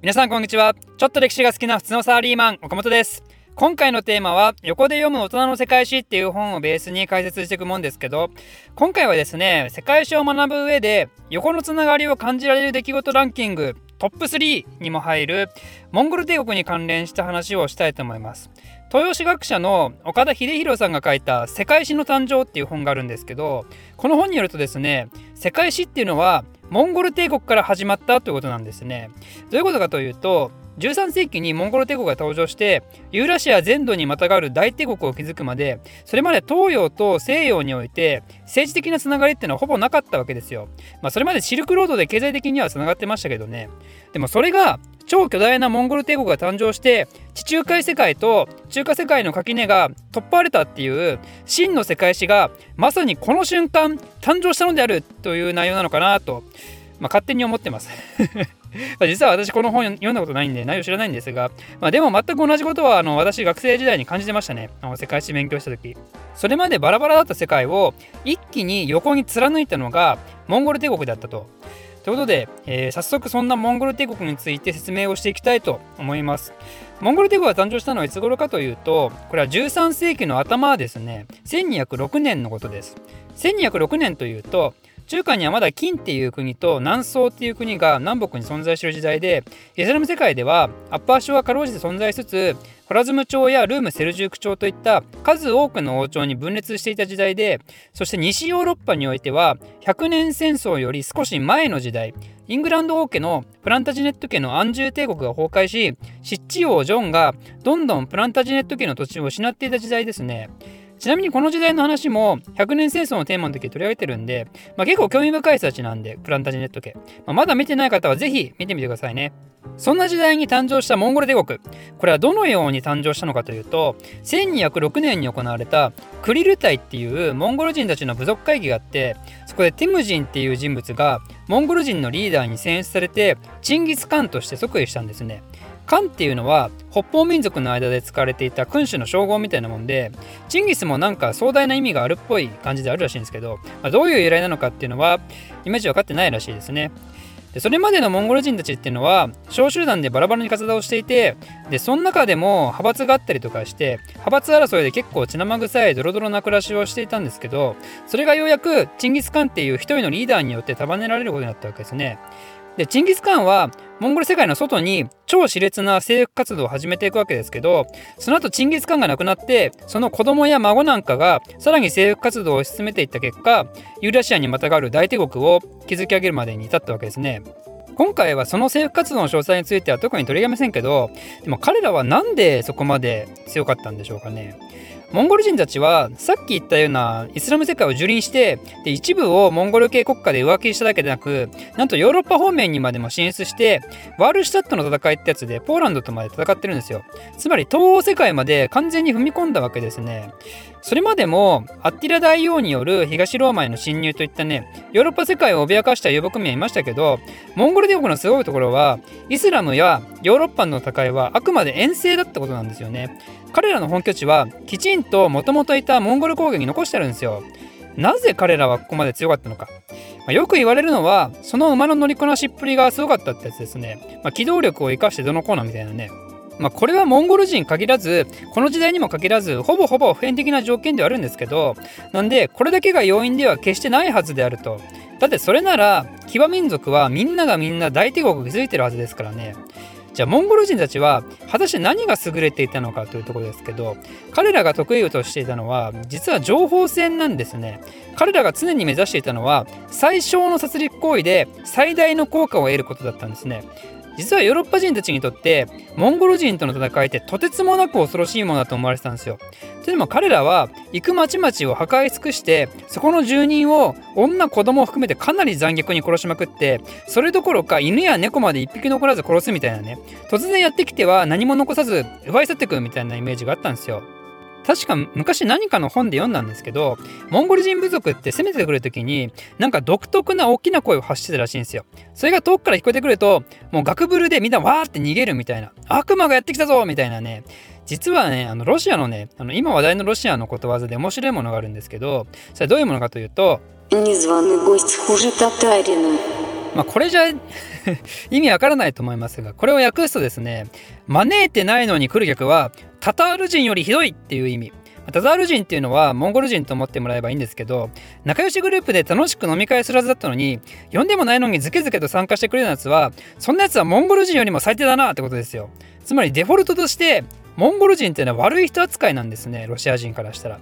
皆さんこんにちは。ちょっと歴史が好きな普通のサラリーマン岡本です。今回のテーマは横で読む大人の世界史っていう本をベースに解説していくもんですけど今回はですね世界史を学ぶ上で横のつながりを感じられる出来事ランキングトップ3にも入るモンゴル帝国に関連した話をしたいと思います。東洋史学者の岡田秀弘さんが書いた「世界史の誕生」っていう本があるんですけどこの本によるとですね世界史っていうのはモンゴル帝国から始まったということなんですね。どういうことかというと13世紀にモンゴル帝国が登場してユーラシア全土にまたがる大帝国を築くまでそれまで東洋と西洋において政治的なつながりっていうのはほぼなかったわけですよ。まあ、それまでシルクロードで経済的にはつながってましたけどね。でもそれが超巨大なモンゴル帝国が誕生して地中海世界と中華世界の垣根が突破されたっていう真の世界史がまさにこの瞬間誕生したのであるという内容なのかなと、まあ、勝手に思ってます。実は私この本読んだことないんで内容知らないんですが、まあ、でも全く同じことはあの私学生時代に感じてましたね。あの世界史勉強した時。それまでバラバラだった世界を一気に横に貫いたのがモンゴル帝国だったと。ということで、えー、早速そんなモンゴル帝国について説明をしていきたいと思います。モンゴル帝国が誕生したのはいつ頃かというと、これは13世紀の頭ですね、1206年のことです。1206年というと、中華にはまだ金っていう国と南宋っていう国が南北に存在している時代でイスラム世界ではアッパー省はかろうじて存在しつつホラズム朝やルーム・セルジューク朝といった数多くの王朝に分裂していた時代でそして西ヨーロッパにおいては100年戦争より少し前の時代イングランド王家のプランタジネット家の安住帝国が崩壊しシッチ王ジョンがどんどんプランタジネット家の土地を失っていた時代ですね。ちなみにこの時代の話も100年戦争のテーマの時取り上げてるんで、まあ、結構興味深い人たちなんで、プランタジネット家。まあ、まだ見てない方はぜひ見てみてくださいね。そんな時代に誕生したモンゴル帝国。これはどのように誕生したのかというと、1206年に行われたクリル隊っていうモンゴル人たちの部族会議があって、そこでティムジンっていう人物がモンゴル人のリーダーに選出されて、チンギス・カンとして即位したんですね。カンっていうのは北方民族の間で使われていた君主の称号みたいなもんでチンギスもなんか壮大な意味があるっぽい感じであるらしいんですけど、まあ、どういう由来なのかっていうのはいまいち分かってないらしいですね。でそれまでのモンゴル人たちっていうのは小集団でバラバラに活動していてでその中でも派閥があったりとかして派閥争いで結構血生臭いドロドロな暮らしをしていたんですけどそれがようやくチンギス・カンっていう一人のリーダーによって束ねられることになったわけですね。でチンギス・カンはモンゴル世界の外に超熾烈な征服活動を始めていくわけですけどその後チンギス・カンが亡くなってその子供や孫なんかがさらに征服活動を進めていった結果ユーラシアにまたがる大帝国を築き上げるまでに至ったわけですね。今回はその征服活動の詳細については特に取り上げませんけどでも彼らは何でそこまで強かったんでしょうかね。モンゴル人たちはさっき言ったようなイスラム世界を樹林してで一部をモンゴル系国家で浮気しただけでなくなんとヨーロッパ方面にまでも進出してワールシュタットの戦いってやつでポーランドとまで戦ってるんですよ。つまり東欧世界まで完全に踏み込んだわけですね。それまでもアッティラ大王による東ローマへの侵入といったねヨーロッパ世界を脅かした遊牧民はいましたけどモンゴル帝国のすごいところはイスラムやヨーロッパの戦いはあくまで遠征だったことなんですよね。彼らの本拠地はきちんともともといたモンゴル攻撃に残してあるんですよ。なぜ彼らはここまで強かったのか、まあ、よく言われるのはその馬の乗りこなしっぷりがすごかったってやつですね、まあ、機動力を生かしてどのコーナーみたいなね。まあ、これはモンゴル人限らずこの時代にも限らずほぼほぼ普遍的な条件ではあるんですけどなんでこれだけが要因では決してないはずであると。だってそれなら騎馬民族はみんながみんな大帝国を築いてるはずですからね。じゃあモンゴル人たちは果たして何が優れていたのかというところですけど彼らが得意としていたのは実は情報戦なんですね。彼らが常に目指していたのは最小の殺戮行為で最大の効果を得ることだったんですね。実はヨーロッパ人たちにとってモンゴル人との戦いってとてつもなく恐ろしいものだと思われてたんですよ。というのも彼らは行く町々を破壊尽くしてそこの住人を女子供を含めてかなり残虐に殺しまくってそれどころか犬や猫まで一匹残らず殺すみたいなね突然やってきては何も残さず奪い去ってくみたいなイメージがあったんですよ。確か昔何かの本で読んだんですけどモンゴル人部族って攻めてくる時になんか独特な大きな声を発してたらしいんですよ。それが遠くから聞こえてくるともうガクブルでみんなわーって逃げるみたいな悪魔がやってきたぞみたいなね。実はねあのロシアのねあの今話題のロシアのことわざで面白いものがあるんですけどそれどういうものかというとまあ、これじゃ 意味わからないと思いますがこれを訳すとですね招いてないのに来る客はタタール人よりひどいっていう意味。タタール人っていうのはモンゴル人と思ってもらえばいいんですけど仲良しグループで楽しく飲み会するはずだったのに呼んでもないのにズケズケと参加してくれるやつはそんなやつはモンゴル人よりも最低だなってことですよ。つまりデフォルトとしてモンゴル人っていうのは悪い人扱いなんですねロシア人からしたら。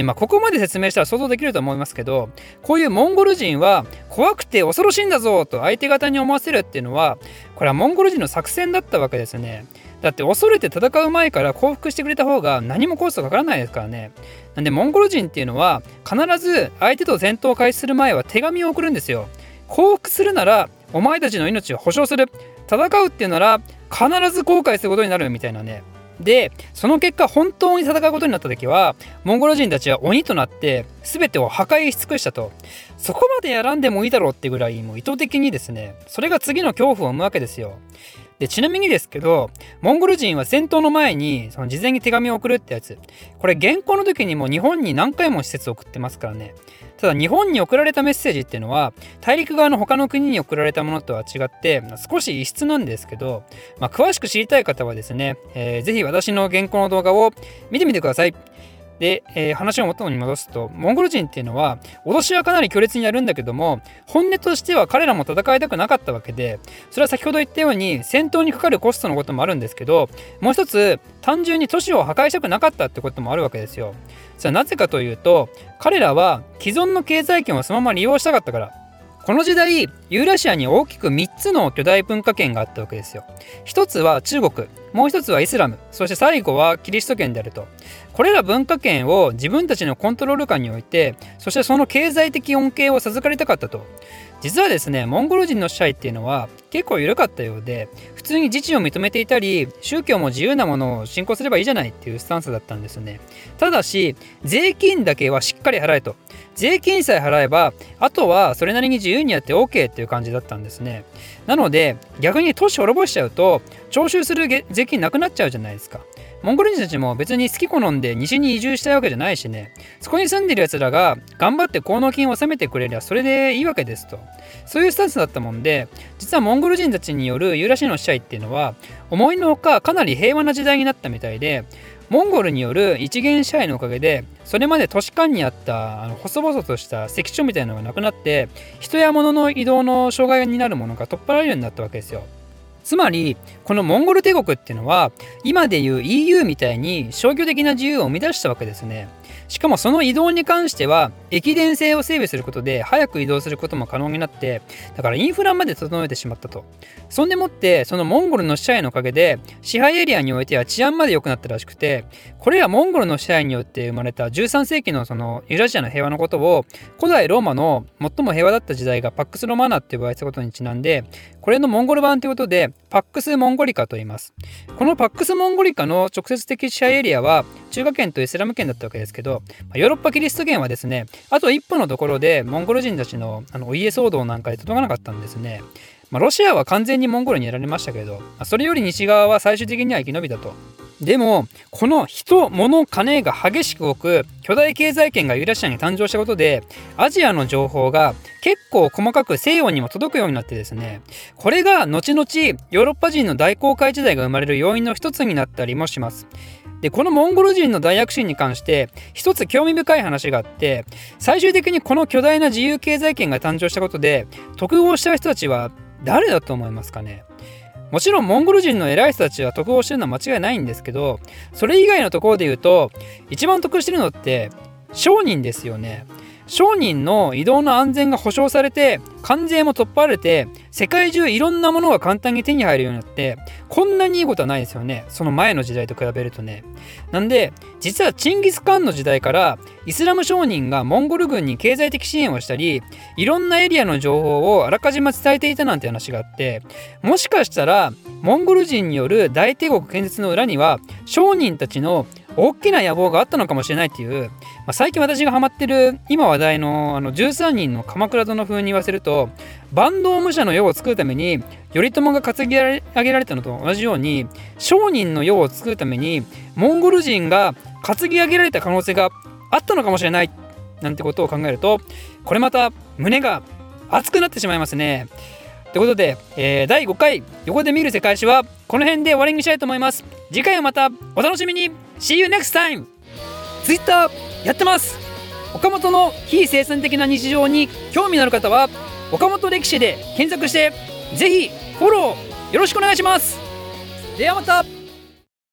でまあここまで説明したら想像できると思いますけどこういうモンゴル人は怖くて恐ろしいんだぞと相手方に思わせるっていうのはこれはモンゴル人の作戦だったわけですねだって恐れて戦う前から降伏してくれた方が何もコストかからないですからね。なんでモンゴル人っていうのは必ず相手と戦闘を開始する前は手紙を送るんですよ。降伏するならお前たちの命を保証する。戦うっていうなら必ず後悔することになるみたいなね。でその結果本当に戦うことになった時はモンゴル人たちは鬼となって全てを破壊し尽くしたと。そこまでやらんでもいいだろうってぐらいもう意図的にですねそれが次の恐怖を生むわけですよ。で、ちなみにですけど、モンゴル人は戦闘の前に、その事前に手紙を送るってやつ。これ、原稿の時にも日本に何回も施設を送ってますからね。ただ、日本に送られたメッセージっていうのは、大陸側の他の国に送られたものとは違って、少し異質なんですけど、まあ、詳しく知りたい方はですね、えー、ぜひ私の原稿の動画を見てみてください。で、えー、話を元に戻すとモンゴル人っていうのは脅しはかなり強烈にやるんだけども本音としては彼らも戦いたくなかったわけでそれは先ほど言ったように戦闘にかかるコストのこともあるんですけどもう一つ単純に都市を破壊したくなかったってこともあるわけですよ。それはなぜかというと彼らは既存の経済圏をそのまま利用したかったからこの時代ユーラシアに大きく3つの巨大文化圏があったわけですよ。一つは中国もう一つはイスラムそして最後はキリスト圏であると。これら文化圏を自分たちのコントロール下に置いてそしてその経済的恩恵を授かりたかったと。実はですねモンゴル人の支配っていうのは結構緩かったようで普通に自治を認めていたり宗教も自由なものを信仰すればいいじゃないっていうスタンスだったんですよね。ただし税金だけはしっかり払えと。税金さえ払えばあとはそれなりに自由にやって OK っていう感じだったんですね。なので逆に都市滅ぼしちゃうと徴収する税金なくなっちゃうじゃないですか。モンゴル人たちも別に好き好んで西に移住したいわけじゃないしね。そこに住んでる奴らが頑張って効能金を納めてくれりゃそれでいいわけですと。そういうスタンスだったもんで実はモンゴル人たちによるユーラシアの支配っていうのは思いのほかかなり平和な時代になったみたいでモンゴルによる一元支配のおかげでそれまで都市間にあったあの細々とした関所みたいなのがなくなって人や物の移動の障害になるものが取っ払えるようになったわけですよ。つまりこのモンゴル帝国っていうのは今でいう EU みたいに消去的な自由を生み出したわけですね。しかもその移動に関しては駅伝性を整備することで早く移動することも可能になってだからインフラまで整えてしまったと。そんでもってそのモンゴルの支配のおかげで支配エリアにおいては治安まで良くなったらしくてこれらモンゴルの支配によって生まれた13世紀のそのユーラシアの平和のことを古代ローマの最も平和だった時代がパックス・ロマーナって呼ばれたことにちなんでこれのモンゴル版ということでパックス・モンゴリカと言いますこのパックス・モンゴリカの直接的支配エリアは中華圏とイスラム圏だったわけですけどヨーロッパキリスト圏はですねあと一歩のところでモンゴル人たちのあのお家騒動なんかで届かなかったんですね。まあ、ロシアは完全にモンゴルにやられましたけど、まあ、それより西側は最終的には生き延びたと。でもこの人物金が激しく動く巨大経済圏がユーラシアに誕生したことでアジアの情報が結構細かく西洋にも届くようになってですねこれが後々ヨーロッパ人の大航海時代が生まれる要因の一つになったりもします。でこのモンゴル人の大躍進に関して一つ興味深い話があって最終的にこの巨大な自由経済圏が誕生したことで得をした人たちは誰だと思いますかね？もちろんモンゴル人の偉い人たちは得をしてるのは間違いないんですけどそれ以外のところで言うと一番得してるのって商人ですよね。商人の移動の安全が保障されて関税も取っ払われて世界中いろんなものが簡単に手に入るようになってこんなにいいことはないですよね。その前の時代と比べるとね。なんで実はチンギス・カンの時代からイスラム商人がモンゴル軍に経済的支援をしたりいろんなエリアの情報をあらかじめ伝えていたなんて話があってもしかしたらモンゴル人による大帝国建設の裏には商人たちの大きな野望があったのかもしれないっていう、まあ、最近私がハマってる今話題のあの13人の鎌倉殿風に言わせると坂東武者の世を作るために頼朝が担ぎ上げられたのと同じように商人の世を作るためにモンゴル人が担ぎ上げられた可能性があったのかもしれないなんてことを考えるとこれまた胸が熱くなってしまいますね。ということで、えー、第5回横で見る世界史はこの辺で終わりにしたいと思います。次回はまたお楽しみに !See you next time! Twitter やってます岡本の非生産的な日常に興味のある方は岡本歴史で検索してぜひフォローよろしくお願いしますではまた